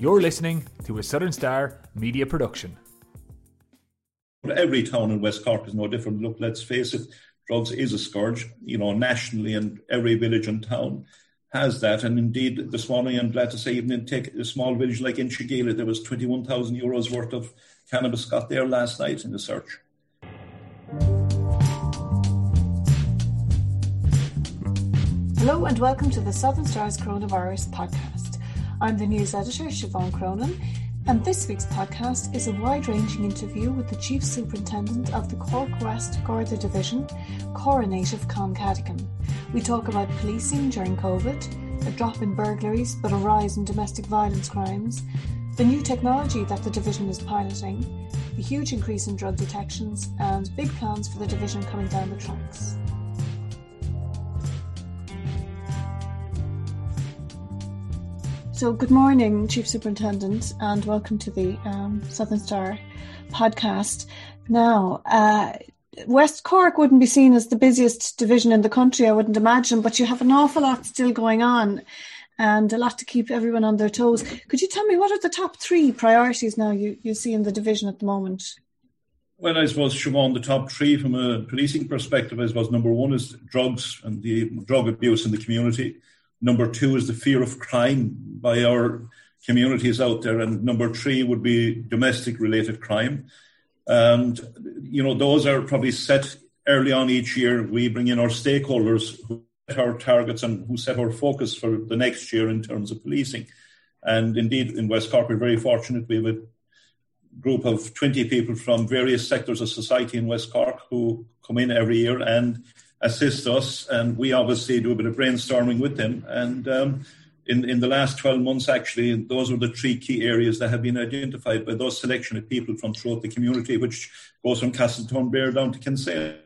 You're listening to a Southern Star media production. Every town in West Cork is no different. Look, let's face it, drugs is a scourge, you know, nationally, and every village and town has that. And indeed, this morning, I'm glad to say, even in take a small village like Inchigeelagh, there was 21,000 euros worth of cannabis got there last night in the search. Hello and welcome to the Southern Stars Coronavirus Podcast. I'm the news editor, Siobhan Cronin, and this week's podcast is a wide ranging interview with the Chief Superintendent of the Cork West Garda Division, Caheragh native Con Cadogan. We talk about policing during COVID, a drop in burglaries but a rise in domestic violence crimes, the new technology that the division is piloting, the huge increase in drug detections, and big plans for the division coming down the tracks. So, good morning, Chief Superintendent, and welcome to the um, Southern Star podcast. Now, uh, West Cork wouldn't be seen as the busiest division in the country, I wouldn't imagine, but you have an awful lot still going on and a lot to keep everyone on their toes. Could you tell me what are the top three priorities now you, you see in the division at the moment? Well, I suppose, Siobhan, the top three from a policing perspective, I suppose number one is drugs and the drug abuse in the community. Number two is the fear of crime by our communities out there. And number three would be domestic related crime. And, you know, those are probably set early on each year. We bring in our stakeholders who set our targets and who set our focus for the next year in terms of policing. And indeed, in West Cork, we're very fortunate. We have a group of 20 people from various sectors of society in West Cork who come in every year and assist us, and we obviously do a bit of brainstorming with them. And um, in, in the last 12 months, actually, those are the three key areas that have been identified by those selection of people from throughout the community, which goes from Castletownbere down to Kinsale.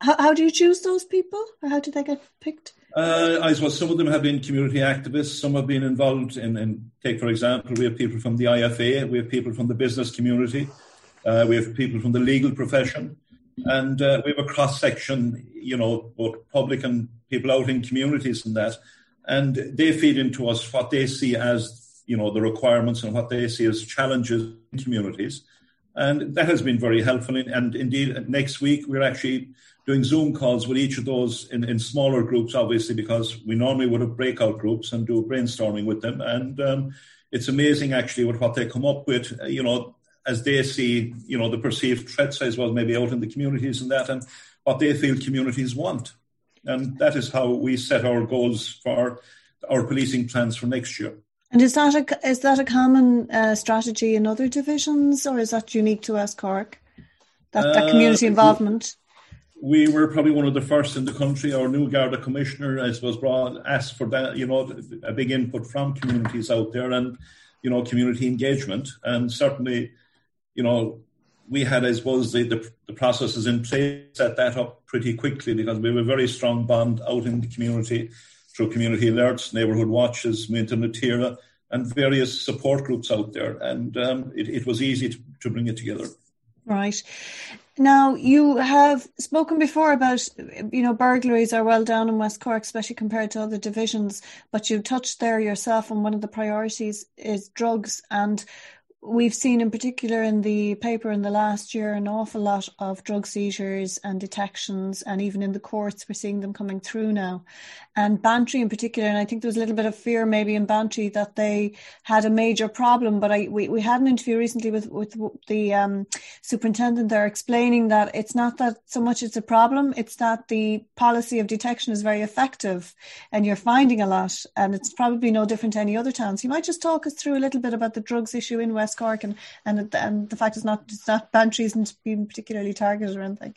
How, how do you choose those people, or how do they get picked? Uh, I suppose some of them have been community activists. Some have been involved in, in, take for example, we have people from the IFA, we have people from the business community, uh, we have people from the legal profession. And uh, we have a cross section, you know, both public and people out in communities and that. And they feed into us what they see as, you know, the requirements and what they see as challenges in communities. And that has been very helpful. And indeed, next week, we're actually doing Zoom calls with each of those in, in smaller groups, obviously, because we normally would have breakout groups and do brainstorming with them. And um, it's amazing, actually, with what they come up with. You know, as they see, you know, the perceived threats as well, maybe out in the communities and that, and what they feel communities want. And that is how we set our goals for our policing plans for next year. And is that a is that a common uh, strategy in other divisions, or is that unique to West Cork? That, that community uh, involvement. We were probably one of the first in the country. Our new Garda commissioner, I suppose, brought asked for that, you know, a big input from communities out there, and you know, community engagement, and certainly you know, we had, I suppose, the, the, the, processes in place, set that up pretty quickly because we have a very strong bond out in the community through community alerts, neighbourhood watches, Muintir na Tíre, and various support groups out there. And um, it, it, was easy to, to bring it together. Right. Now, you have spoken before about, you know, burglaries are well down in West Cork, especially compared to other divisions, but you touched there yourself on one of the priorities is drugs. And we've seen in particular in the paper in the last year an awful lot of drug seizures and detections and even in the courts we're seeing them coming through now. And Bantry in particular and I think there was a little bit of fear maybe in Bantry that they had a major problem but I we, we had an interview recently with with the um, superintendent there explaining that it's not that so much it's a problem it's that the policy of detection is very effective and you're finding a lot and it's probably no different to any other towns. You might just talk us through a little bit about the drugs issue in West West Cork, and and and the fact it's not it's not Bantry isn't being particularly targeted or anything.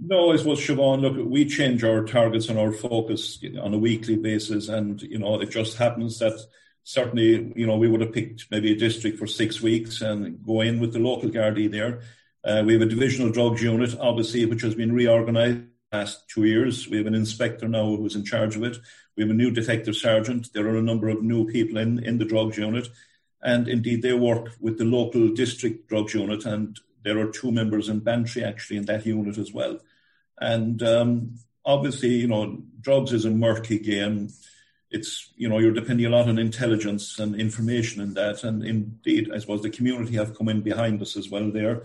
No, I suppose Siobhan, look, we change our targets and our focus on a weekly basis, and you know it just happens that certainly you know we would have picked maybe a district for six weeks and go in with the local Gardaí there. Uh, we have a divisional drugs unit, obviously, which has been reorganised last two years. We have an inspector now who's in charge of it. We have a new detective sergeant. There are a number of new people in, in the drugs unit. And indeed, they work with the local district drugs unit, and there are two members in Bantry actually in that unit as well. And um, obviously, you know, drugs is a murky game. it's you know you're depending a lot on intelligence and information in that, and indeed, I suppose the community have come in behind us as well there,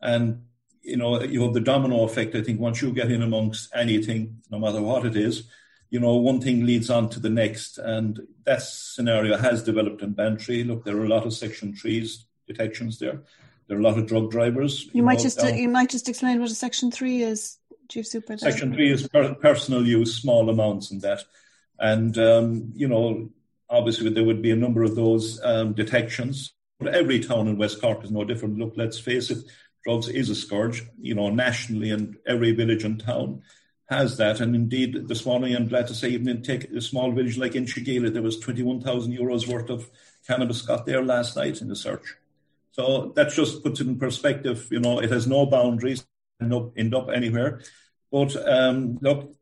and you know you have the domino effect. I think once you get in amongst anything, no matter what it is, you know one thing leads on to the next, and that scenario has developed in Bantry. Look, there are a lot of Section threes detections there. There are a lot of drug drivers. You, you might know, just down. you might just explain what a Section three is, Chief Super. Section three is per- personal use, small amounts, and that. And, um, you know, obviously there would be a number of those um, detections. But every town in West Cork is no different. Look, let's face it, drugs is a scourge, you know, nationally, and every village and town has that. And indeed, this morning, I'm glad to say, even in take a small village like Inchigeelagh, there was 21,000 euros worth of cannabis got there last night in the search. So that just puts it in perspective. You know, it has no boundaries, up, end up anywhere. But um, look,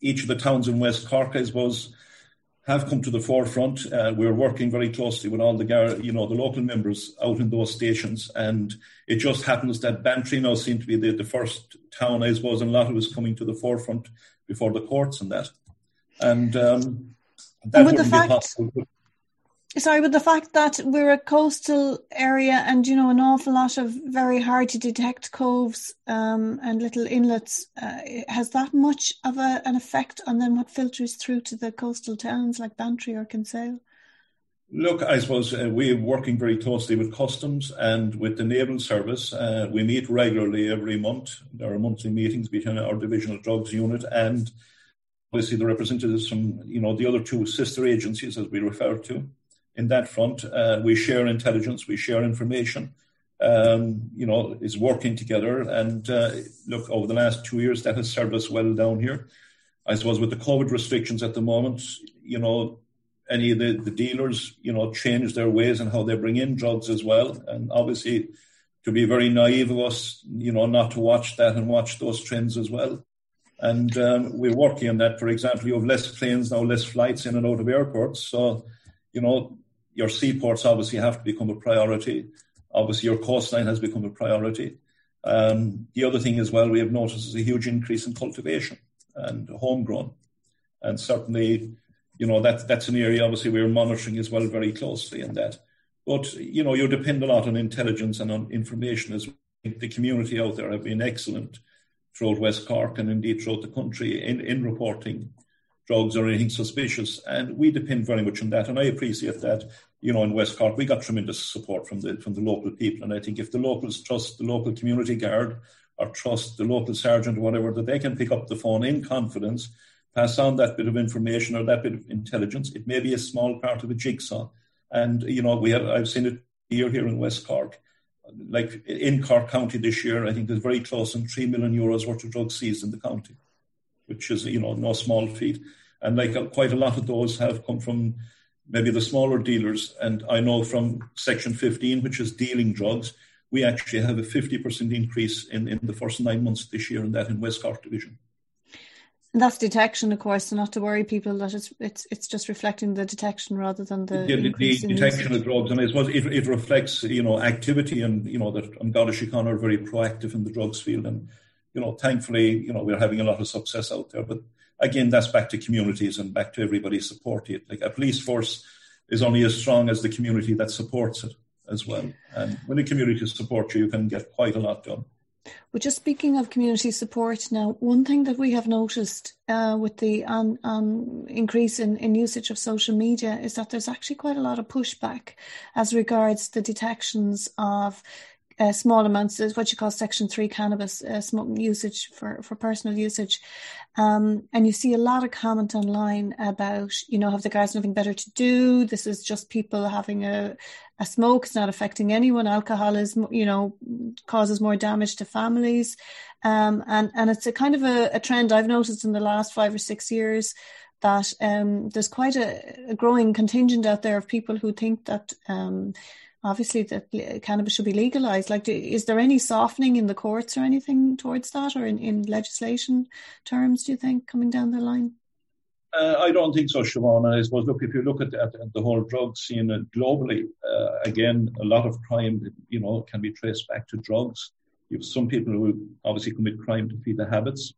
each of the towns in West Cork, I suppose, have come to the forefront. Uh, we're working very closely with all the you know the local members out in those stations, and it just happens that Bantry now seems to be the, the first town, I suppose, and a lot of us coming to the forefront before the courts and that. And um, that would be possible sorry, but the fact that we're a coastal area and you know an awful lot of very hard to detect coves um, and little inlets, uh, has that much of a, an effect on then what filters through to the coastal towns like Bantry or Kinsale? Look, I suppose uh, we're working very closely with customs and with the naval service. Uh, we meet regularly every month. There are monthly meetings between our divisional drugs unit and obviously the representatives from you know the other two sister agencies as we refer to in that front. Uh, we share intelligence, we share information. Um, you know, is working together. And uh, look, over the last two years, that has served us well down here. I suppose with the COVID restrictions at the moment, you know, any of the, the dealers, you know, change their ways and how they bring in drugs as well. And obviously, to be very naive of us, you know, not to watch that and watch those trends as well. And um, we're working on that. For example, you have less planes now, less flights in and out of airports. So, you know, your seaports obviously have to become a priority. Obviously, your coastline has become a priority. Um, the other thing as well, we have noticed is a huge increase in cultivation and homegrown. And certainly, you know, that, that's an area obviously we're monitoring as well very closely in that. But, you know, you depend a lot on intelligence and on information as well. The community out there have been excellent throughout West Cork and indeed throughout the country in, in reporting drugs or anything suspicious. And we depend very much on that. And I appreciate that, you know, in West Cork, we got tremendous support from the from the local people. And I think if the locals trust the local community guard or trust the local sergeant or whatever, that they can pick up the phone in confidence, pass on that bit of information or that bit of intelligence. It may be a small part of a jigsaw. And, you know, we have I've seen it here here in West Cork. Like in Cork County this year, I think there's very close on three million euros worth of drugs seized in the county which is you know no small feat. And like quite a lot of those have come from maybe the smaller dealers. And I know from Section 15, which is dealing drugs, we actually have a 50% increase in, in the first nine months this year, and that in West Cork Division. And that's detection, of course, so not to worry people that it's it's it's just reflecting the detection rather than the, the, the detection of drugs. And I suppose it, it reflects, you know, activity and, you know, that An Garda Síochána are very proactive in the drugs field. And you know, thankfully, you know, we're having a lot of success out there. But again, that's back to communities and back to everybody supporting it. Like a police force is only as strong as the community that supports it as well. And when the community supports you, you can get quite a lot done. But just speaking of community support now, one thing that we have noticed uh, with the um, um, increase in, in usage of social media is that there's actually quite a lot of pushback as regards the detections of uh, small amounts of what you call Section 3 cannabis uh, usage for, for personal usage. Um, and you see a lot of comment online about, you know, have the guys nothing better to do? This is just people having a, a smoke. It's not affecting anyone. Alcohol is, you know, causes more damage to families. Um, and, and it's a kind of a, a trend I've noticed in the last five or six years that um, there's quite a, a, growing contingent out there of people who think that um, obviously that cannabis should be legalized. Like, do, is there any softening in the courts or anything towards that, or in, in legislation terms? Do you think coming down the line? Uh, I don't think so, Siobhan. I suppose, look, if you look at, at, at the whole drug scene globally, uh, again, a lot of crime, you know, can be traced back to drugs. You have some people who obviously commit crime to feed their habits.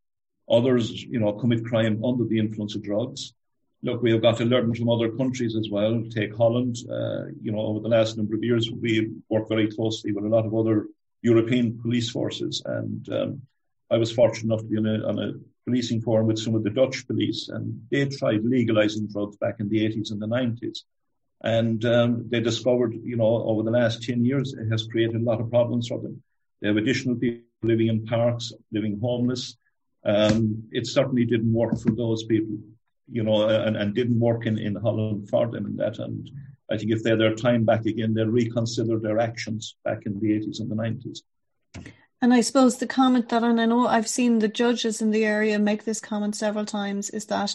Others, you know, commit crime under the influence of drugs. Look, we have got to learn from other countries as well. Take Holland. Uh, you know, over the last number of years, we worked very closely with a lot of other European police forces, and um, I was fortunate enough to be on a, on a policing forum with some of the Dutch police, and they tried legalizing drugs back in the 80s and the 90s. And um, they discovered, you know, over the last 10 years, it has created a lot of problems for them. They have additional people living in parks, living homeless. Um, it certainly didn't work for those people, you know, and, and didn't work in, in Holland for them and that. And I think if they had their time back again, they'll reconsider their actions back in the 80s and the 90s. And I suppose the comment that, and I know I've seen the judges in the area make this comment several times, is that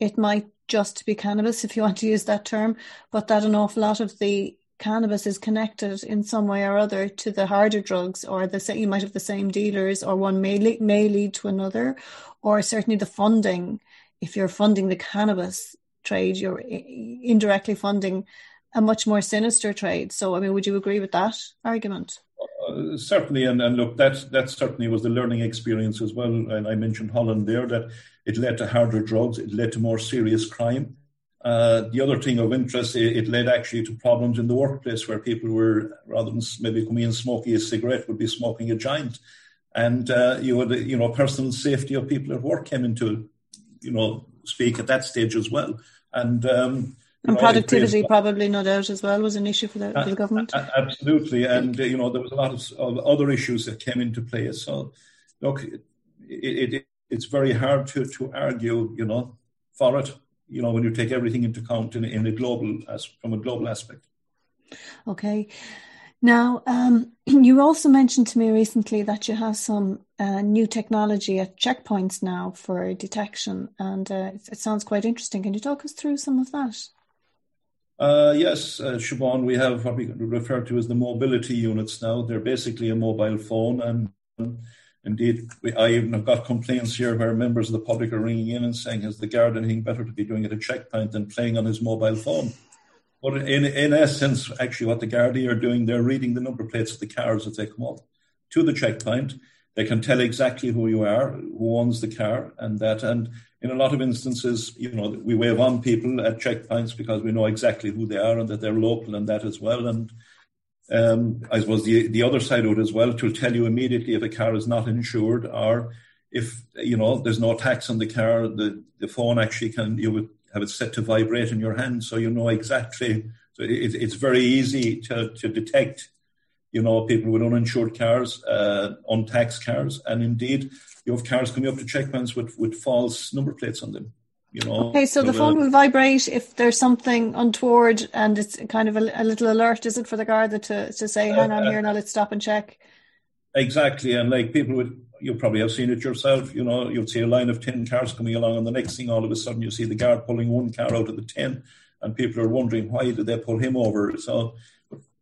it might just be cannabis, if you want to use that term, but that an awful lot of the cannabis is connected in some way or other to the harder drugs, or the you might have the same dealers, or one may may lead to another, or certainly the funding. If you're funding the cannabis trade, you're indirectly funding a much more sinister trade. So, I mean, would you agree with that argument? Uh, certainly, and, and look, that that certainly was the learning experience as well. And I mentioned Holland there that it led to harder drugs, it led to more serious crime. Uh, the other thing of interest, it, it, led actually to problems in the workplace where people were, rather than maybe coming in smoking a cigarette, would be smoking a joint. And uh, you had, you know, personal safety of people at work came into, you know, speak at that stage as well. And um, and productivity, probably, no doubt, as well, was an issue for the, for the government. Absolutely, and uh, you know there was a lot of, of, other issues that came into play. So, look, it, it, it's very hard to to argue, you know, for it. You know, when you take everything into account in, in a global as from a global aspect. Okay. Now, um, you also mentioned to me recently that you have some uh, new technology at checkpoints now for detection, and uh, it, it sounds quite interesting. Can you talk us through some of that? Uh, yes, uh, Siobhan, we have what we refer to as the mobility units now. They're basically a mobile phone. And um, indeed, we, I even have got complaints here where members of the public are ringing in and saying, "Has the guard anything better to be doing at a checkpoint than playing on his mobile phone? But in, in essence, actually, what the Gardaí are doing, they're reading the number plates of the cars as they come up to the checkpoint. They can tell exactly who you are, who owns the car, and that. And in a lot of instances, you know, we wave on people at checkpoints because we know exactly who they are and that they're local and that as well. And um, I suppose the the other side of it as well to tell you immediately if a car is not insured or if you know there's no tax on the car, the the phone actually can you would have it set to vibrate in your hand, so you know exactly. So it, it's very easy to to detect you know, people with uninsured cars, uh, untaxed cars, and indeed, you have cars coming up to checkpoints with, with false number plates on them. You know, okay, so the uh, phone will vibrate if there's something untoward, and it's kind of a, a little alert, is it, for the guard to to say, "Hang uh, on here, uh, now let's stop and check." Exactly, and like people would, you probably have seen it yourself. You know, you'll see a line of ten cars coming along, and the next thing, all of a sudden, you see the guard pulling one car out of the ten, and people are wondering why did they pull him over. So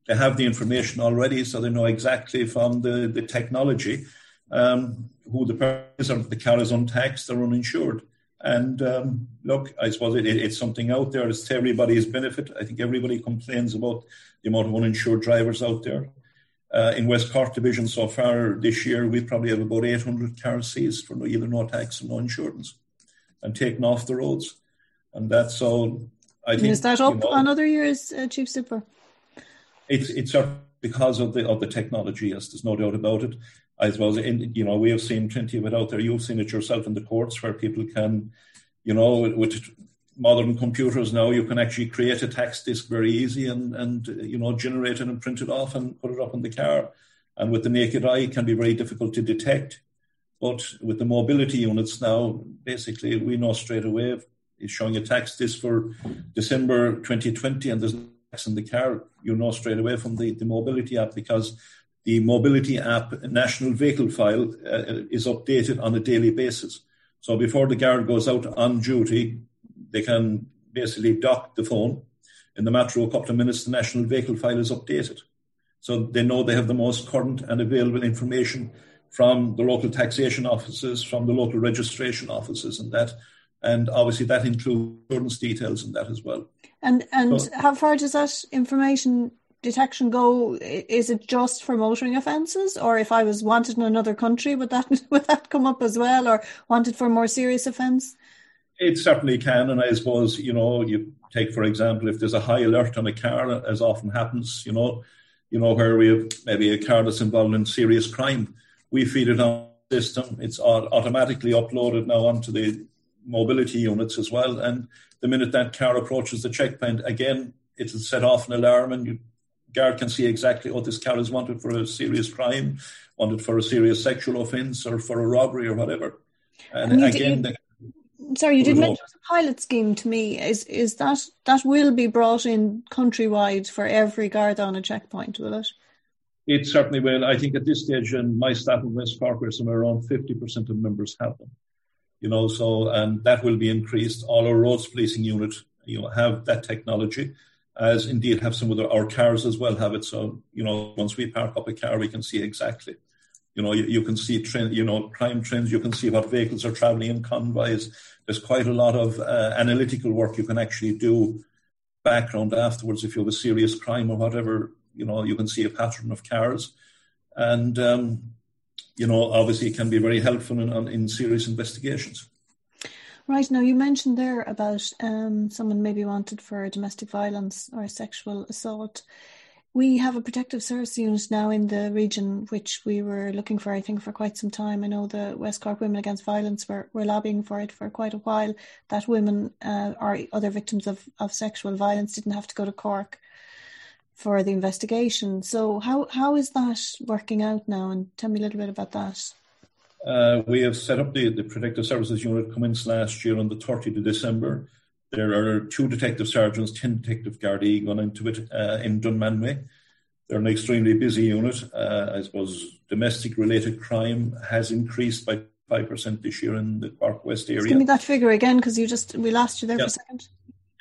they have the information already, so they know exactly from the, the technology um, who the person of the car is untaxed or uninsured. And um, look, I suppose it, it, it's something out there. It's to everybody's benefit. I think everybody complains about the amount of uninsured drivers out there. Uh, in West Cork Division so far this year, we probably have about 800 cars seized for either no tax or no insurance and taken off the roads. And that's all. I think. Is that up you know, on other years, uh, Chief Super? It's it's because of the of the technology. Yes, there's no doubt about it. I suppose in, you know we have seen plenty of it out there. You've seen it yourself in the courts where people can, you know, with modern computers now, you can actually create a tax disk very easy and and you know generate it and print it off and put it up in the car. And with the naked eye, it can be very difficult to detect. But with the mobility units now, basically we know straight away it's showing a tax disk for December 2020, and there's tax in the car, you know straight away from the, the mobility app because the mobility app national vehicle file uh, is updated on a daily basis. So before the guard goes out on duty, they can basically dock the phone. In the matter of a couple of minutes, the national vehicle file is updated. So they know they have the most current and available information from the local taxation offices, from the local registration offices, and that. And obviously, that includes insurance details and that as well. And and so, how far does that information detection go? Is it just for motoring offences, or if I was wanted in another country, would that would that come up as well, or wanted for a more serious offence? It certainly can, and I suppose you know you take for example if there's a high alert on a car, as often happens, you know, you know where we have maybe a car that's involved in serious crime, we feed it on the system. It's automatically uploaded now onto the mobility units as well, and the minute that car approaches the checkpoint, again it'll set off an alarm, and you guard can see exactly what this car is wanted for a serious crime, wanted for a serious sexual offence, or for a robbery or whatever. And, and again, sorry, you did mention a pilot scheme to me. Is is that that will be brought in countrywide for every guard on a checkpoint? Will it? It certainly will. I think at this stage, in my staff in West Cork, we're somewhere around fifty percent of members have them. You know, so and that will be increased. All our roads policing unit, you know, have that technology as indeed have some of the, our cars as well have it. So, you know, once we park up a car, we can see exactly. You know, you, you can see trend, you know, crime trends. You can see what vehicles are traveling in convoys. There's quite a lot of uh, analytical work you can actually do background afterwards. If you have a serious crime or whatever, you know, you can see a pattern of cars, and um, you know, obviously, it can be very helpful in, in serious investigations. Right now, you mentioned there about um, someone maybe wanted for domestic violence or sexual assault. We have a protective service unit now in the region, which we were looking for, I think, for quite some time. I know the West Cork Women Against Violence were, were lobbying for it for quite a while. That women uh, or other victims of, of sexual violence didn't have to go to Cork for the investigation. So, how how is that working out now? And tell me a little bit about that. Uh, we have set up the, the Protective Services Unit commenced last year on the 30th of December. There are two detective sergeants, 10 detective Gardaí gone into it uh, in Dunmanway. They're an extremely busy unit. Uh, I suppose domestic related crime has increased by 5% this year in the Cork West area. give me that figure again because you just, we lost you there yeah. for a second.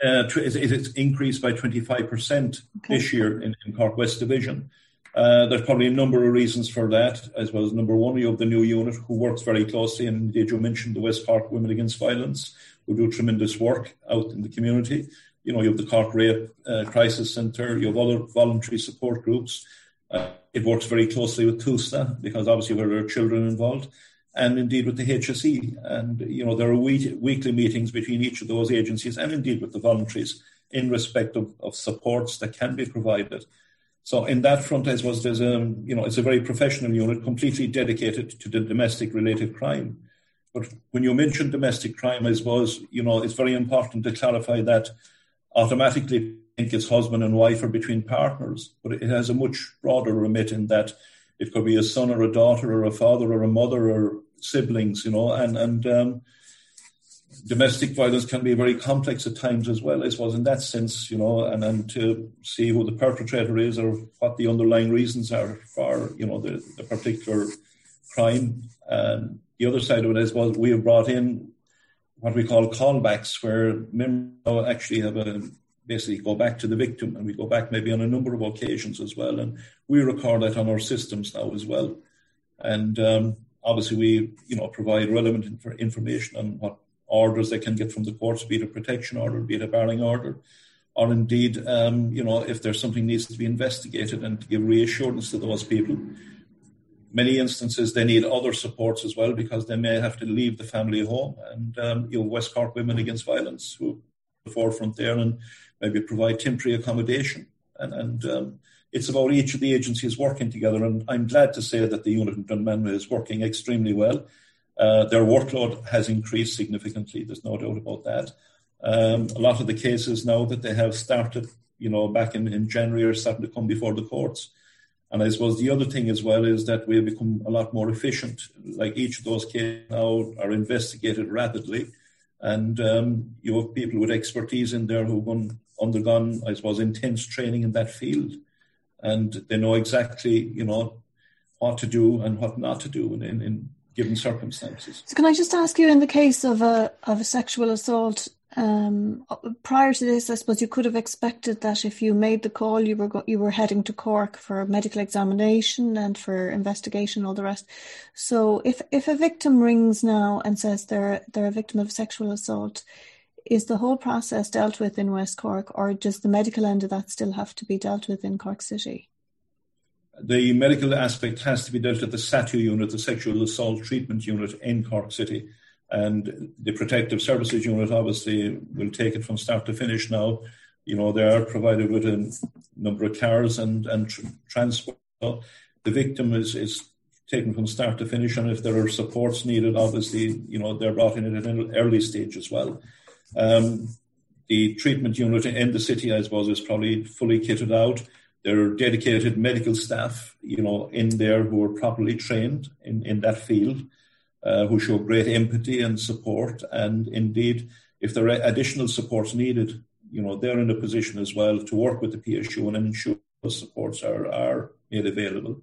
Uh, it's increased by 25% okay. this year in, in Cork West Division. Uh, there's probably a number of reasons for that, as well as number one, you have the new unit who works very closely, and indeed you mentioned the West Cork Women Against Violence, who do tremendous work out in the community. You know, you have the Cork Rape uh, Crisis Centre, you have other voluntary support groups. Uh, it works very closely with TUSLA because obviously there are children involved, and indeed with the HSE. And, you know, there are week- weekly meetings between each of those agencies and indeed with the voluntaries in respect of, of supports that can be provided. So in that front, I suppose there's a, you know, it's a very professional unit completely dedicated to the domestic related crime. But when you mention domestic crime, I suppose, you know, it's very important to clarify that automatically think it's husband and wife or between partners, but it has a much broader remit in that it could be a son or a daughter or a father or a mother or siblings, you know, and, and, um, domestic violence can be very complex at times as well, I suppose, in that sense, you know, and then to see who the perpetrator is or what the underlying reasons are for, you know, the, the particular crime. And the other side of it, I suppose, we have brought in what we call callbacks, where members actually have a basically go back to the victim and we go back maybe on a number of occasions as well. And we record that on our systems now as well. And um, obviously we, you know, provide relevant inf- information on what orders they can get from the courts, be it a protection order, be it a barring order, or indeed, um, you know, if there's something needs to be investigated and to give reassurance to those people. Many instances they need other supports as well because they may have to leave the family home. And um, you know, West Cork Women Against Violence, who are the forefront there, and maybe provide temporary accommodation. And, and um, it's about each of the agencies working together. And I'm glad to say that the unit in Dunmanway is working extremely well. Uh, their workload has increased significantly. There's no doubt about that. Um, a lot of the cases now that they have started, you know, back in, in January are starting to come before the courts. And I suppose the other thing as well is that we have become a lot more efficient. Like each of those cases now are investigated rapidly. And um, you have people with expertise in there who've undergone, I suppose, intense training in that field. And they know exactly, you know, what to do and what not to do in, in given circumstances. So, can I just ask you, in the case of a of a sexual assault, um, prior to this, I suppose you could have expected that if you made the call, you were go- you were heading to Cork for a medical examination and for investigation, all the rest. So, if if a victim rings now and says they're they're a victim of sexual assault, is the whole process dealt with in West Cork, or does the medical end of that still have to be dealt with in Cork City? The medical aspect has to be dealt at the SATU unit, the Sexual Assault Treatment Unit in Cork City. And the Protective Services Unit obviously will take it from start to finish now. You know, they are provided with a number of cars and, and tr- transport. The victim is, is taken from start to finish, and if there are supports needed, obviously, you know, they're brought in at an early stage as well. Um, the treatment unit in the city, I suppose, is probably fully kitted out. There are dedicated medical staff, you know, in there who are properly trained in, in that field, uh, who show great empathy and support. And indeed, if there are additional supports needed, you know, they're in a position as well to work with the PSU and ensure those supports are, are made available.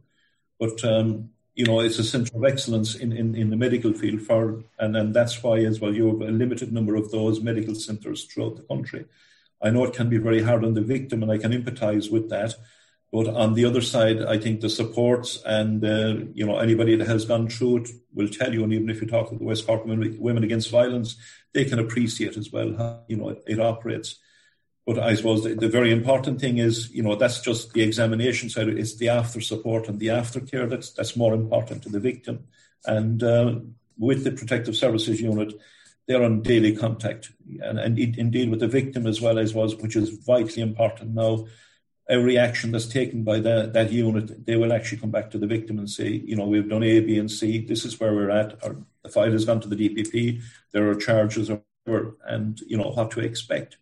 But um, you know, it's a centre of excellence in, in, in the medical field for, and, and that's why as well you have a limited number of those medical centres throughout the country. I know it can be very hard on the victim, and I can empathise with that. But on the other side, I think the supports and uh, you know anybody that has gone through it will tell you, and even if you talk to the West Cork Women, Women Against Violence, they can appreciate as well how you know it, it operates. But I suppose the, the, very important thing is, you know, that's just the examination side. It's the after support and the aftercare that's that's more important to the victim. And uh, with the protective services unit, they're on daily contact, and, and indeed with the victim as well as was, which is vitally important now. Every action that's taken by that that unit, they will actually come back to the victim and say, you know, we've done A, B, and C. This is where we're at. Or the file has gone to the DPP. There are charges, or and you know what to expect.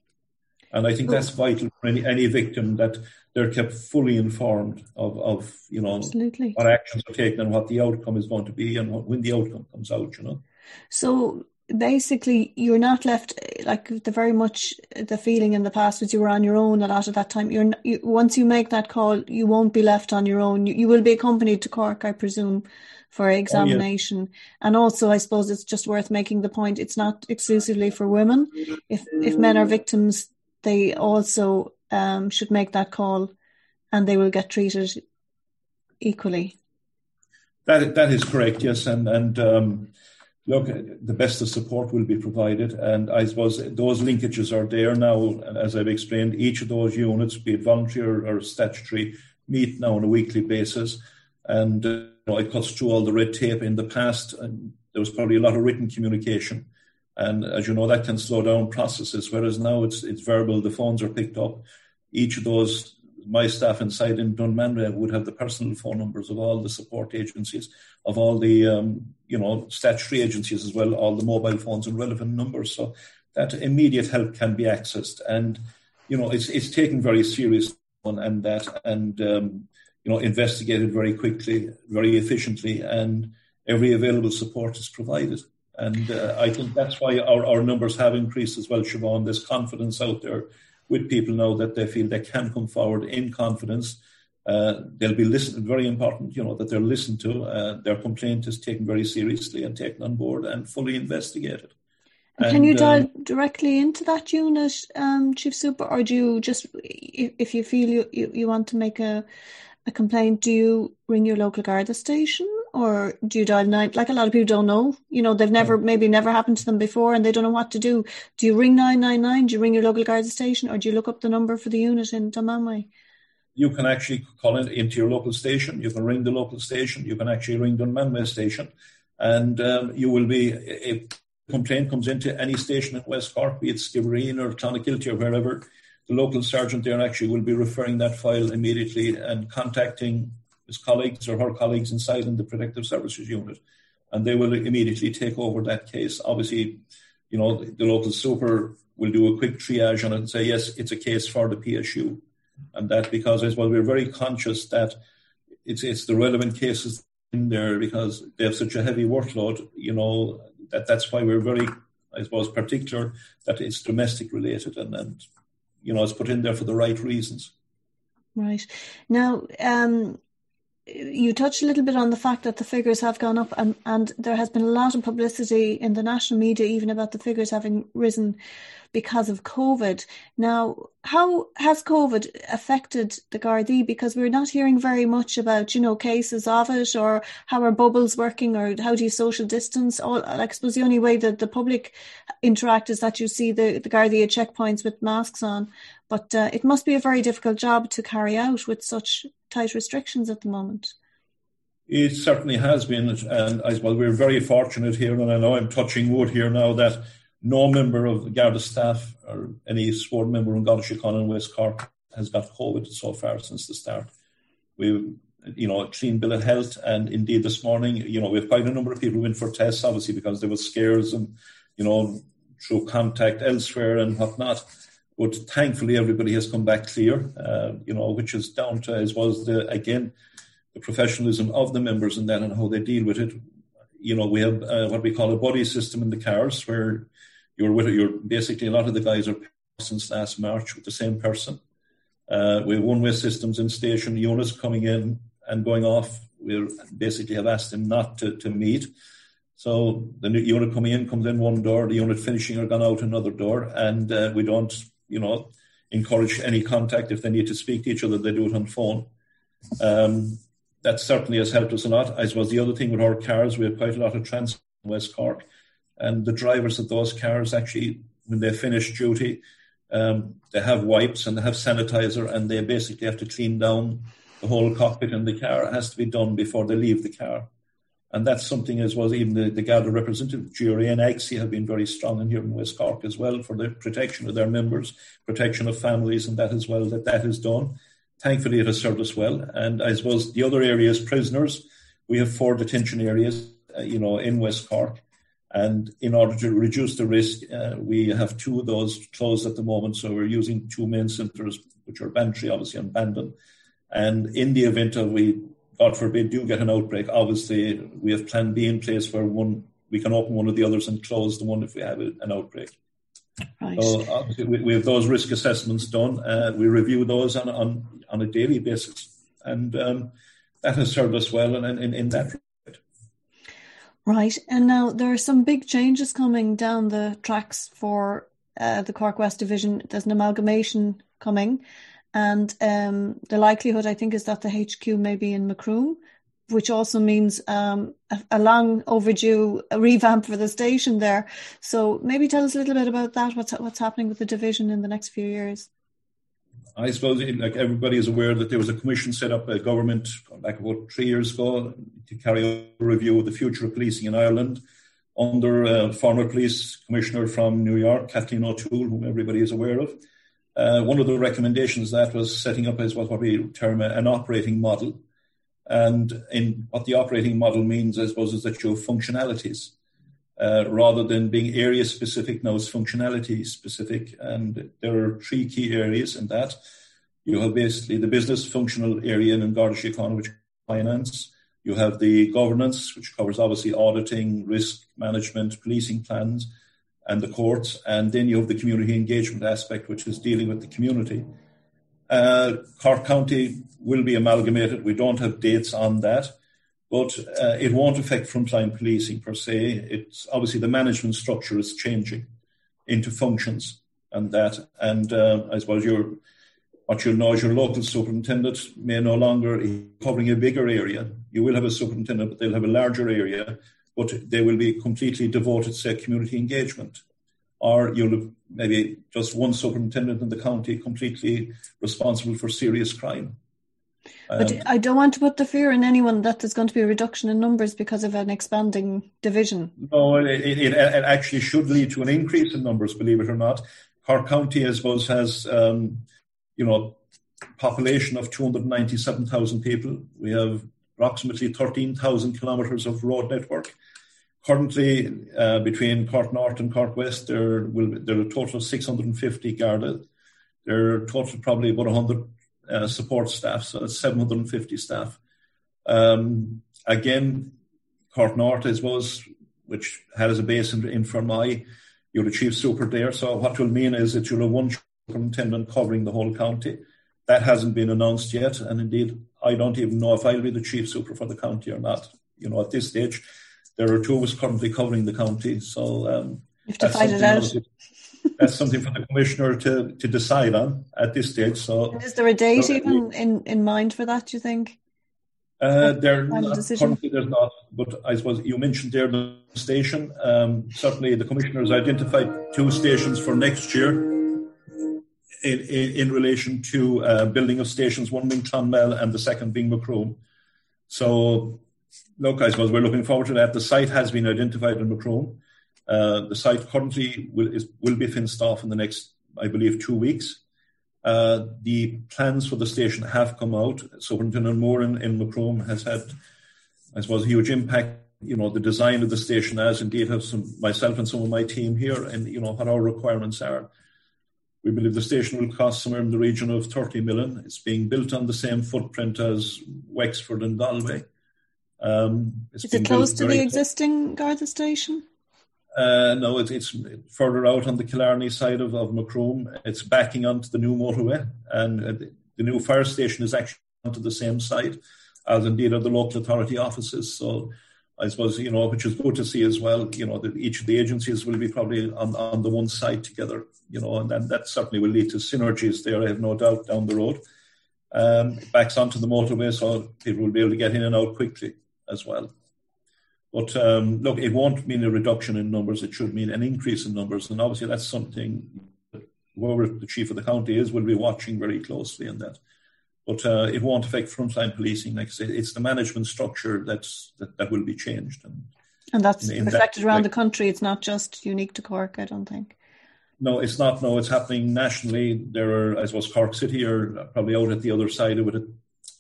And I think that's vital for any, any victim that they're kept fully informed of, of you know Absolutely. what actions are taken and what the outcome is going to be and what, when the outcome comes out, you know. So basically you're not left like the very much the feeling in the past was you were on your own a lot of that time. You're you, once you make that call you won't be left on your own. You, you will be accompanied to cork i presume for examination oh, yeah. and also i suppose it's just worth making the point it's not exclusively for women. If if men are victims they also um, should make that call and they will get treated equally. That that is correct, yes, and and um, look, the best of support will be provided, and I suppose those linkages are there now. As I've explained, each of those units, be it voluntary or, or statutory, meet now on a weekly basis, and uh, you know, it cuts through all the red tape. In the past, and there was probably a lot of written communication and as you know, that can slow down processes. Whereas now it's it's verbal. The phones are picked up. Each of those, my staff inside in Dunmanway would have the personal phone numbers of all the support agencies, of all the um, you know statutory agencies as well, all the mobile phones and relevant numbers. So that immediate help can be accessed, and you know it's it's taken very seriously and that and um, you know investigated very quickly, very efficiently, and every available support is provided. And uh, I think that's why our, our numbers have increased as well, Siobhan. There's confidence out there with people now that they feel they can come forward in confidence. Uh, they'll be listened, very important, you know, that they're listened to. Uh, their complaint is taken very seriously and taken on board and fully investigated. And can you dial um, directly into that unit, um, Chief Super, or do you just, if, if you feel you, you, you want to make a, a complaint, do you ring your local Garda station or do you dial nine? Like a lot of people don't know, you know, they've never, maybe never happened to them before and they don't know what to do. Do you ring 999? Do you ring your local Garda station or do you look up the number for the unit in Dunmanway? You can actually call it into your local station. You can ring the local station. You can actually ring Dunmanway station and um, you will be, if complaint comes into any station in West Cork, be it Skibbereen or Clonakilty or wherever, the local sergeant there actually will be referring that file immediately and contacting his colleagues or her colleagues inside in the protective services unit, and they will immediately take over that case. Obviously, you know, the local super will do a quick triage on it and say, yes, it's a case for the PSU. And that because as well, we're very conscious that it's, it's the relevant cases in there because they have such a heavy workload, you know, that that's why we're very, I suppose, particular that it's domestic related and, and you know, it's put in there for the right reasons. Right. Now, um, you touched a little bit on the fact that the figures have gone up, and, and there has been a lot of publicity in the national media even about the figures having risen because of COVID. Now, how has COVID affected the Gardaí? Because we're not hearing very much about, you know, cases of it or how are bubbles working or how do you social distance? All, I suppose the only way that the public interact is that you see the, the Gardaí at checkpoints with masks on. But uh, it must be a very difficult job to carry out with such tight restrictions at the moment. It certainly has been, and I suppose we're very fortunate here, and I know I'm touching wood here now that no member of the Garda staff or any sworn member in Garda Síochána and West Cork has got COVID so far since the start. We, you know, a clean bill of health, and indeed this morning, you know, we have quite a number of people went for tests, obviously because there was scares and, you know, through contact elsewhere and whatnot. But thankfully, everybody has come back clear, uh, you know, which is down to as was the again the professionalism of the members and that and how they deal with it. You know, we have uh, what we call a buddy system in the cars where you're with you're basically a lot of the guys are since last March with the same person. Uh, we have one-way systems in station units coming in and going off. We basically have asked them not to, to meet. So the unit coming in comes in one door, the unit finishing are gone out another door, and uh, we don't, you know, encourage any contact. If they need to speak to each other, they do it on phone. Um, that certainly has helped us a lot. I suppose the other thing with our cars, we have quite a lot of transport in West Cork, and the drivers of those cars actually, when they finish duty, um, they have wipes and they have sanitizer, and they basically have to clean down the whole cockpit in the car. It has to be done before they leave the car. And that's something as well, even the, the Garda representative, GRA and AGSI have been very strong in here in West Cork as well for the protection of their members, protection of families and that as well, that that is done. Thankfully, it has served us well. And I suppose the other areas, prisoners, we have four detention areas, uh, you know, in West Cork. And in order to reduce the risk, uh, we have two of those closed at the moment. So we're using two main centres, which are Bantry, obviously, and Bandon. And in the event of we, God forbid, do get an outbreak, obviously we have Plan B in place where one we can open one of the others and close the one if we have an outbreak. Right. So obviously we, we, have those risk assessments done. Uh, we review those on, on, on a daily basis. And um, that has served us well in, in, in that Right. And now there are some big changes coming down the tracks for uh, the Cork West Division. There's an amalgamation coming. And um, the likelihood, I think, is that the HQ may be in Macroom, which also means um, a, a, long overdue revamp for the station there. So maybe tell us a little bit about that. What's what's happening with the division in the next few years? I suppose, like everybody is aware, that there was a commission set up by government back about three years ago to carry out a review of the future of policing in Ireland under uh, former police commissioner from New York, Kathleen O'Toole, whom everybody is aware of. Uh, one of the recommendations that was setting up is what, what we term an operating model. And in what the operating model means, I suppose, is that you have functionalities. Uh, rather than being area specific, now it's functionality specific. And there are three key areas in that. You have basically the business functional area in Garda Síochána, which finance. You have the governance, which covers obviously auditing, risk management, policing plans, and the courts. And then you have the community engagement aspect, which is dealing with the community. Uh, Cork County will be amalgamated. We don't have dates on that but uh, it won't affect frontline policing per se. It's obviously the management structure is changing into functions and that. And uh, I suppose your what you'll know is your local superintendent may no longer be covering a bigger area. You will have a superintendent, but they'll have a larger area, but they will be completely devoted, say, community engagement. Or you'll have maybe just one superintendent in the county completely responsible for serious crime but um, I don't want to put the fear in anyone that there's going to be a reduction in numbers because of an expanding division. No, it, it, it actually should lead to an increase in numbers, believe it or not. Cork County, I suppose, has, um, you know, population of 297,000 people. We have approximately 13,000 kilometres of road network. Currently, uh, between Cork North and Cork West, there will there are a total of 650 Garda. There are total probably about 100 uh, support staff, so it's 750 staff. Um, again, Cork North, I suppose, which has a base in, in Fermoy, you'll achieve super there. So what will mean is that you'll have one superintendent covering the whole county. That hasn't been announced yet, and indeed, I don't even know if I'll be the chief super for the county or not. You know, at this stage, there are two of us currently covering the county, so um, you have to fight it out that's something for the commissioner to, to decide on at this stage. So, is there a date so, even in, in mind for that? Do you think? Uh, there not, currently there's not, but I suppose you mentioned there the station. Um, certainly, the commissioner has identified two stations for next year in, in, in relation to uh, building of stations, one being Clonmel and the second being Macroom. So look, I suppose we're looking forward to that. The site has been identified in Macroom. Uh, the site currently will, is, will be fenced off in the next, I believe, two weeks. Uh, the plans for the station have come out. Superintendent Moore in, in Macroom has had, I suppose, a huge impact. You know, the design of the station, as indeed have some myself and some of my team here, and you know what our requirements are. We believe the station will cost somewhere in the region of 30 million. It's being built on the same footprint as Wexford and Galway. Um, Is it close to the existing Garda station? Uh, no, it, it's further out on the Killarney side of, of Macroom. It's backing onto the new motorway, and uh, the new fire station is actually onto the same side as indeed are the local authority offices. So I suppose, you know, which is good to see as well, you know, that each of the agencies will be probably on, on the one side together, you know, and then that certainly will lead to synergies there, I have no doubt, down the road. Um, it backs onto the motorway, so people will be able to get in and out quickly as well. But um, look, it won't mean a reduction in numbers. It should mean an increase in numbers. And obviously, that's something whoever the chief of the county is will be watching very closely on that. But uh, it won't affect frontline policing. Like I say, it's the management structure that's, that, that will be changed. And, and that's in, in reflected that, around like, the country. It's not just unique to Cork, I don't think. No, it's not. No, it's happening nationally. There are, I suppose, Cork City are probably out at the other side of it at,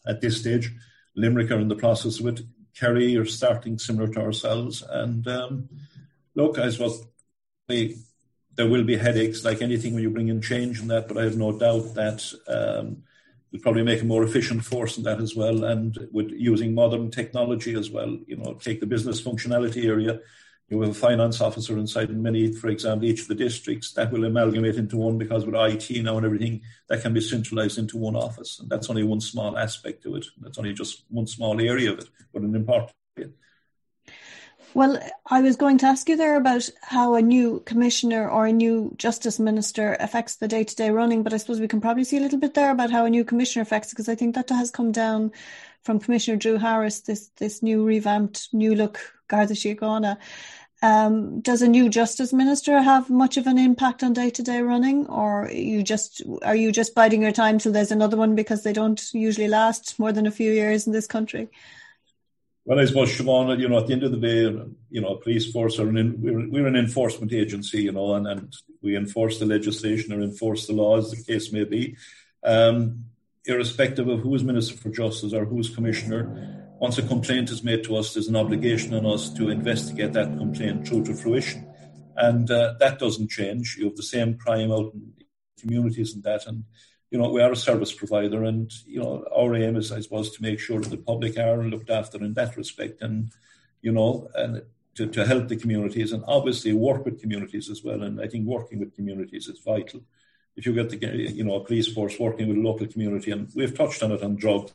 at this stage. Limerick are in the process of it. Kerry are starting similar to ourselves. And um, look, I suppose they, there will be headaches like anything when you bring in change in that, but I have no doubt that um, we'll probably make a more efficient force in that as well. And with using modern technology as well, you know, take the business functionality area you have a finance officer inside in many, for example, each of the districts that will amalgamate into one because with IT now and everything, that can be centralized into one office. And that's only one small aspect to it. That's only just one small area of it, but an important area. Well, I was going to ask you there about how a new commissioner or a new justice minister affects the day to day running, but I suppose we can probably see a little bit there about how a new commissioner affects because I think that has come down from Commissioner Drew Harris, this this new revamped, new look Garda Síochána. Um, does a new justice minister have much of an impact on day to day running, or you just are you just biding your time till there's another one because they don't usually last more than a few years in this country? Well, I suppose, Siobhan, you know, at the end of the day, you know, a police force are an we're, we're an enforcement agency, you know, and, and we enforce the legislation or enforce the law as the case may be. Um, irrespective of who's Minister for Justice or who's Commissioner, once a complaint is made to us, there's an obligation on us to investigate that complaint through to fruition. And uh, that doesn't change. You have the same crime out in communities and that. And, you know, we are a service provider. And, you know, our aim is, I suppose, to make sure that the public are looked after in that respect. And, you know, and to, to help the communities and obviously work with communities as well. And I think working with communities is vital. If you get the, you know, a police force working with a local community, and we've touched on it on drugs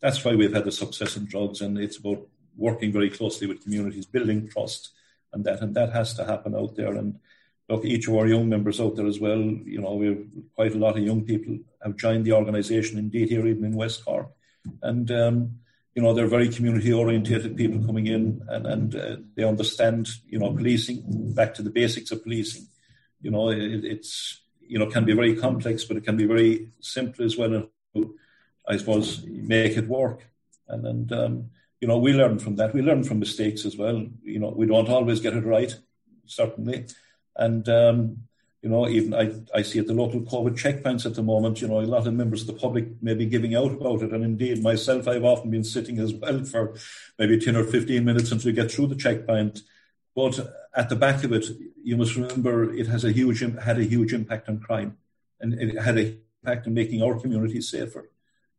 that's why we've had the success in drugs, and it's about working very closely with communities, building trust, and that and that has to happen out there. And look, each of our young members out there as well. You know, we have quite a lot of young people have joined the organisation. Indeed, here even in West Cork, and um, you know they're very community orientated people coming in, and and uh, they understand you know policing back to the basics of policing. You know, it, it's you know can be very complex, but it can be very simple as well. I suppose, make it work. And, and um, you know, we learn from that. We learn from mistakes as well. You know, we don't always get it right, certainly. And, um, you know, even I, I see at the local COVID checkpoints at the moment, you know, a lot of members of the public may be giving out about it. And indeed, myself, I've often been sitting as well for maybe 10 or 15 minutes until we get through the checkpoint. But at the back of it, you must remember it has a huge, had a huge impact on crime and it had an impact on making our communities safer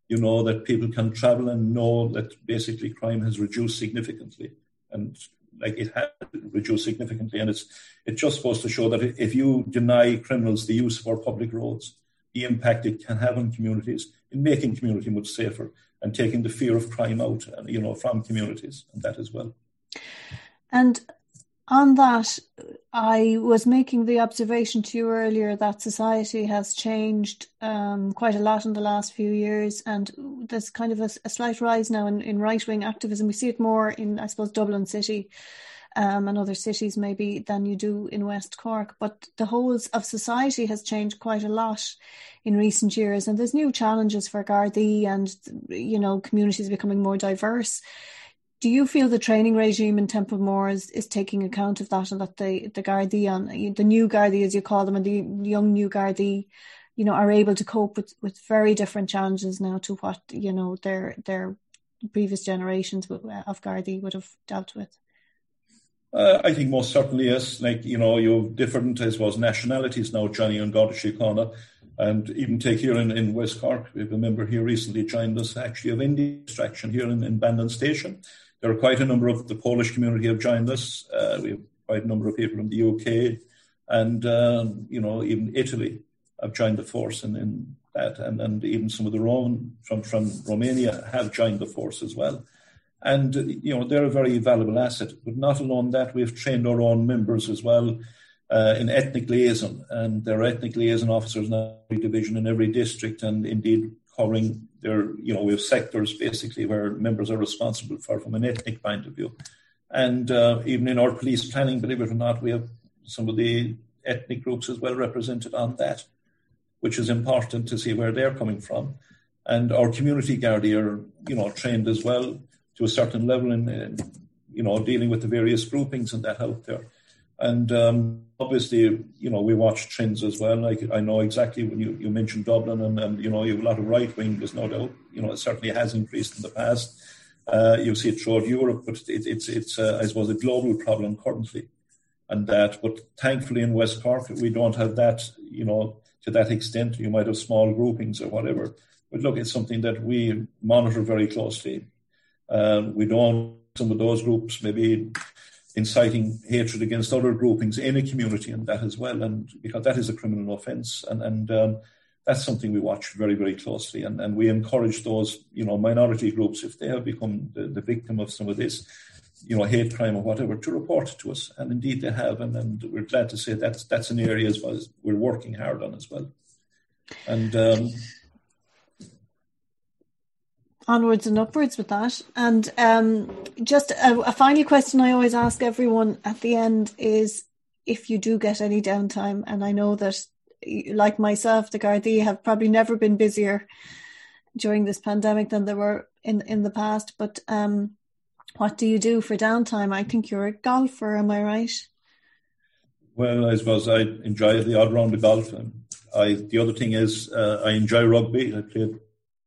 you know that people can travel and know that basically crime has reduced significantly and like it has reduced significantly. And it's it's just supposed to show that if you deny criminals the use of our public roads the impact it can have on communities in making community much safer and taking the fear of crime out you know from communities and that as well. And on that, I was making the observation to you earlier that society has changed um, quite a lot in the last few years, and there's kind of a, a slight rise now in, in right wing activism. We see it more in, I suppose, Dublin City um, and other cities maybe than you do in West Cork. But the whole of society has changed quite a lot in recent years, and there's new challenges for Gardaí and you know communities becoming more diverse do you feel the training regime in Templemore is, is taking account of that and that the, the Gardaí and the new Gardaí, as you call them, and the young new Gardaí, you know, are able to cope with, with very different challenges now to what, you know, their their previous generations of Gardaí would have dealt with? Uh, I think most certainly yes. Like, you know, you have different, I suppose, nationalities now, Johnny An Garda Síochána. And even take here in, in West Cork, we have a member here recently joined us actually of Indian extraction here in, in Bandon Station. There are quite a number of the Polish community have joined us. Uh, we have quite a number of people from the UK and, um, you know, even Italy have joined the force in, in that. And, and even some of the Roman from, from Romania have joined the force as well. And, you know, they're a very valuable asset. But not alone that, we've trained our own members as well uh, in ethnic liaison, and there are ethnic liaison officers in every division in every district, and indeed covering their, you know, we have sectors basically where members are responsible for from an ethnic point of view. And uh, even in our police planning, believe it or not, we have some of the ethnic groups as well represented on that, which is important to see where they're coming from. And our community Gardaí are, you know, trained as well to a certain level in, in you know, dealing with the various groupings and that out there. And um, obviously, you know, we watch trends as well. Like I know exactly when you, you mentioned Dublin and, and, you know, you have a lot of right wing, there's no doubt. You know, it certainly has increased in the past. Uh, you see it throughout Europe, but it, it's, it's uh, I suppose, a global problem currently. And that, but thankfully in West Cork, we don't have that, you know, to that extent. You might have small groupings or whatever. But look, it's something that we monitor very closely. Uh, we don't, some of those groups maybe inciting hatred against other groupings in a community and that as well. And because that is a criminal offence. And, and um, that's something we watch very, very closely. And, and we encourage those, you know, minority groups, if they have become the, the victim of some of this, you know, hate crime or whatever, to report it to us. And indeed they have. And, and we're glad to say that's, that's an area as well as we're working hard on as well. And um, onwards and upwards with that. And um, just a, a, final question I always ask everyone at the end is if you do get any downtime, and I know that, like myself, the Gardaí have probably never been busier during this pandemic than they were in in the past. But um, what do you do for downtime? I think you're a golfer, am I right? Well, I suppose I enjoy the odd round of golf. I, the other thing is uh, I enjoy rugby. I played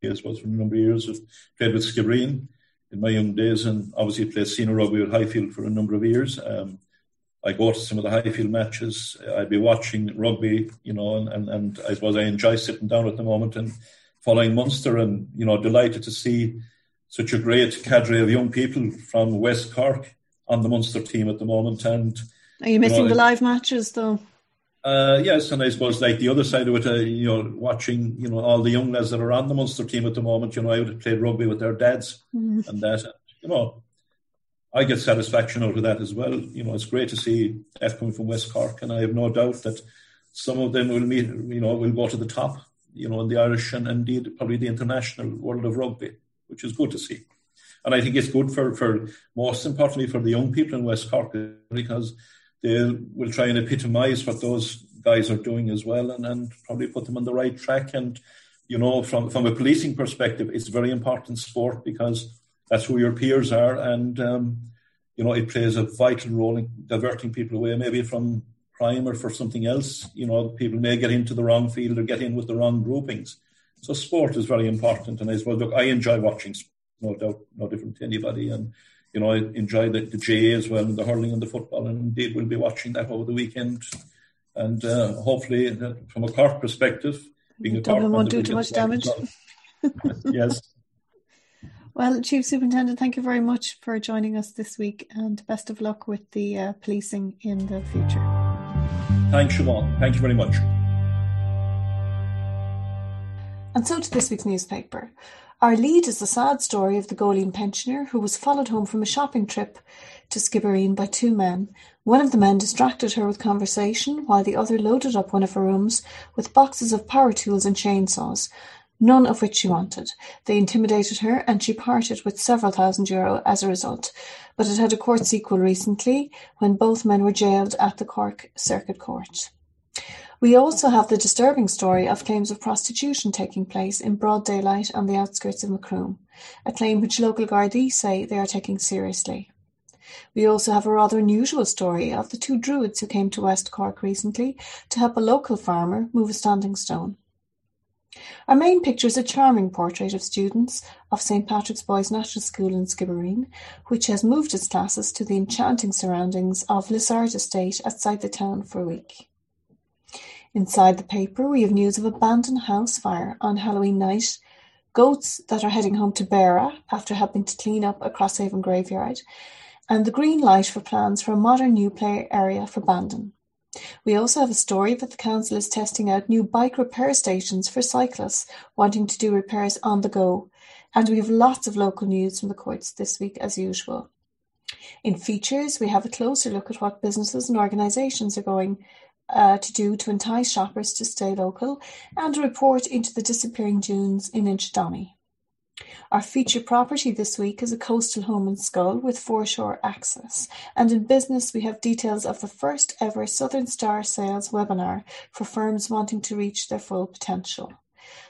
I suppose, for a number of years. I've played with Skibbereen in my young days and obviously played senior rugby with Highfield for a number of years. Um, I go to some of the Highfield matches. I'd be watching rugby, you know, and, and, and I suppose I enjoy sitting down at the moment and following Munster and, you know, delighted to see such a great cadre of young people from West Cork on the Munster team at the moment. And Are you missing you know, the live matches though? Uh, yes, and I suppose like the other side of it, uh, you know, watching you know all the young lads that are on the Munster team at the moment. You know, I would have played rugby with their dads, mm-hmm. and that you know, I get satisfaction out of that as well. You know, it's great to see F coming from West Cork, and I have no doubt that some of them will meet. You know, will go to the top. You know, in the Irish and indeed probably the international world of rugby, which is good to see. And I think it's good for for most importantly for the young people in West Cork because they will try and epitomise what those guys are doing as well and, and probably put them on the right track. And, you know, from, from a policing perspective, it's very important sport because that's who your peers are. And, um, you know, it plays a vital role in diverting people away, maybe from crime or for something else. You know, people may get into the wrong field or get in with the wrong groupings. So sport is very important. And as well, look, I enjoy watching, sport, no doubt, no different to anybody. And, you know, I enjoy the, the GAA as well, and the hurling and the football, and indeed we'll be watching that over the weekend. And uh, hopefully, uh, from a Cork perspective, being a Dublin won't do too much damage. yes. Well, Chief Superintendent, thank you very much for joining us this week, and best of luck with the uh, policing in the future. Thanks, Siobhan. Thank you very much. And so to this week's newspaper. Our lead is the sad story of the Goleen pensioner who was followed home from a shopping trip to Skibbereen by two men. One of the men distracted her with conversation, while the other loaded up one of her rooms with boxes of power tools and chainsaws, none of which she wanted. They intimidated her, and she parted with several thousand euro as a result. But it had a court sequel recently when both men were jailed at the Cork Circuit Court. We also have the disturbing story of claims of prostitution taking place in broad daylight on the outskirts of Macroom, a claim which local Gardaí say they are taking seriously. We also have a rather unusual story of the two Druids who came to West Cork recently to help a local farmer move a standing stone. Our main picture is a charming portrait of students of St Patrick's Boys National School in Skibbereen, which has moved its classes to the enchanting surroundings of Liss Ard Estate outside the town for a week. Inside the paper we have news of abandoned house fire on Halloween night, goats that are heading home to Beara after helping to clean up a Crosshaven graveyard, and the green light for plans for a modern new play area for Bandon. We also have a story that the council is testing out new bike repair stations for cyclists wanting to do repairs on the go, and we have lots of local news from the courts this week as usual. In features, we have a closer look at what businesses and organisations are going uh, to do to entice shoppers to stay local, and a report into the disappearing dunes in Inchydoney. Our feature property this week is a coastal home in Schull with foreshore access, and in business we have details of the first ever Southern Star Sales webinar for firms wanting to reach their full potential.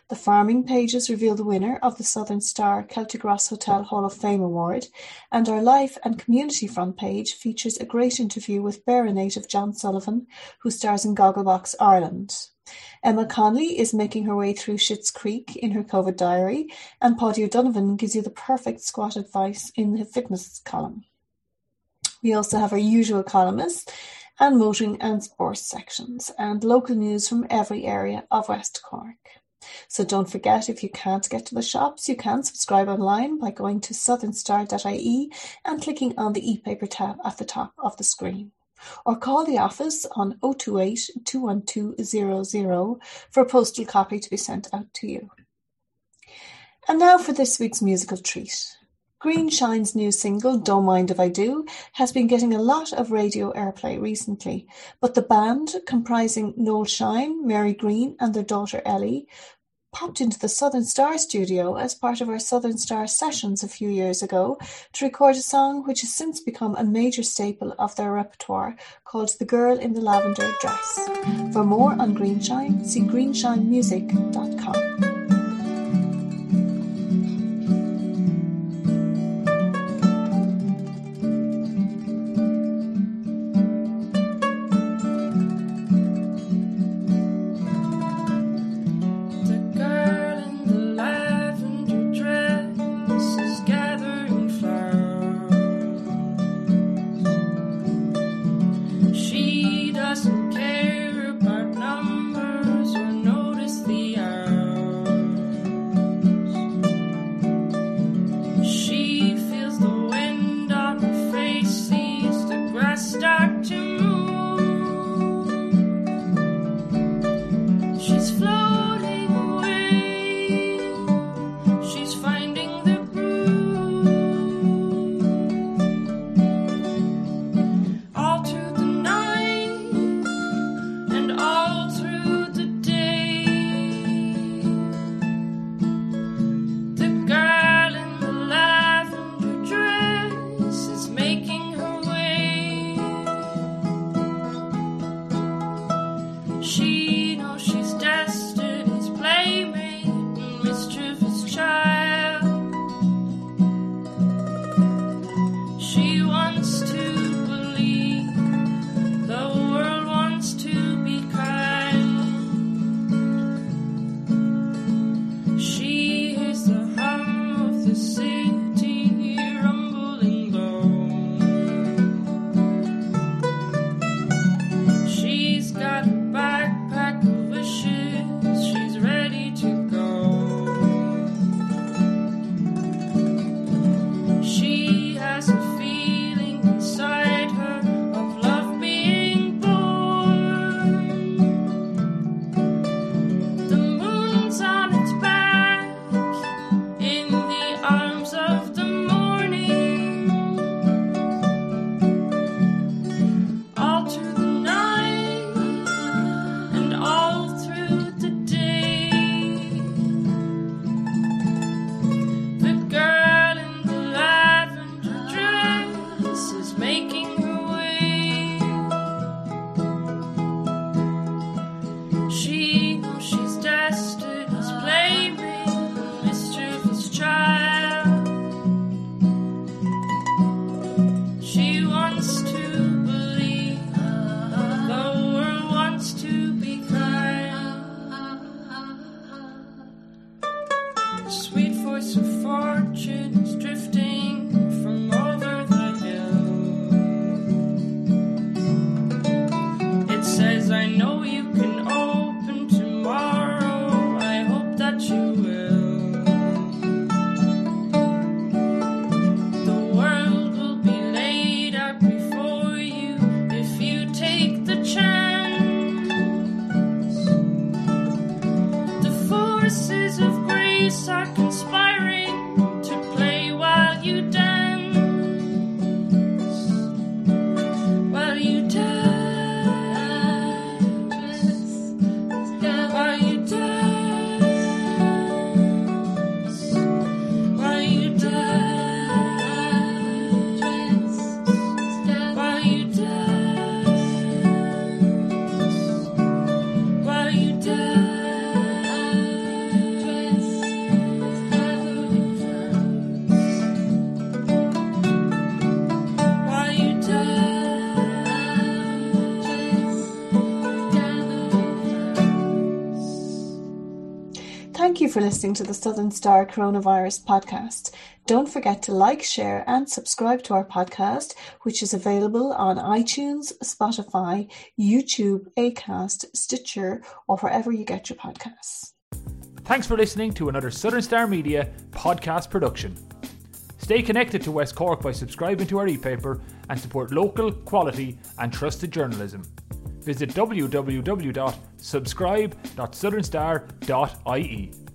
The farming pages reveal the winner of the Southern Star Celtic Hotel Hall of Fame Award, and our life and community front page features a great interview with Beara native John Sullivan, who stars in Gogglebox Ireland. Emma Connolly is making her way through Schitt's Creek in her COVID diary, and Paddy O'Donovan gives you the perfect squat advice in the fitness column. We also have our usual columnists and motoring and sports sections, and local news from every area of West Cork. So don't forget, if you can't get to the shops, you can subscribe online by going to southernstar.ie and clicking on the e-paper tab at the top of the screen. Or call the office on 028 212 for a postal copy to be sent out to you. And now for this week's musical treat. Greenshine's new single, Don't Mind If I Do, has been getting a lot of radio airplay recently, but the band, comprising Noel Shine, Mary Greene and their daughter Ellie, popped into the Southern Star studio as part of our Southern Star sessions a few years ago to record a song which has since become a major staple of their repertoire called The Girl in the Lavender Dress. For more on Greenshine, see greenshinemusic.com. listening to the Southern Star Coronavirus Podcast. Don't forget to like, share, and subscribe to our podcast, which is available on iTunes, Spotify, YouTube, Acast, Stitcher, or wherever you get your podcasts. Thanks for listening to another Southern Star Media podcast production. Stay connected to West Cork by subscribing to our e-paper and support local, quality and trusted journalism. Visit www.subscribe.southernstar.ie.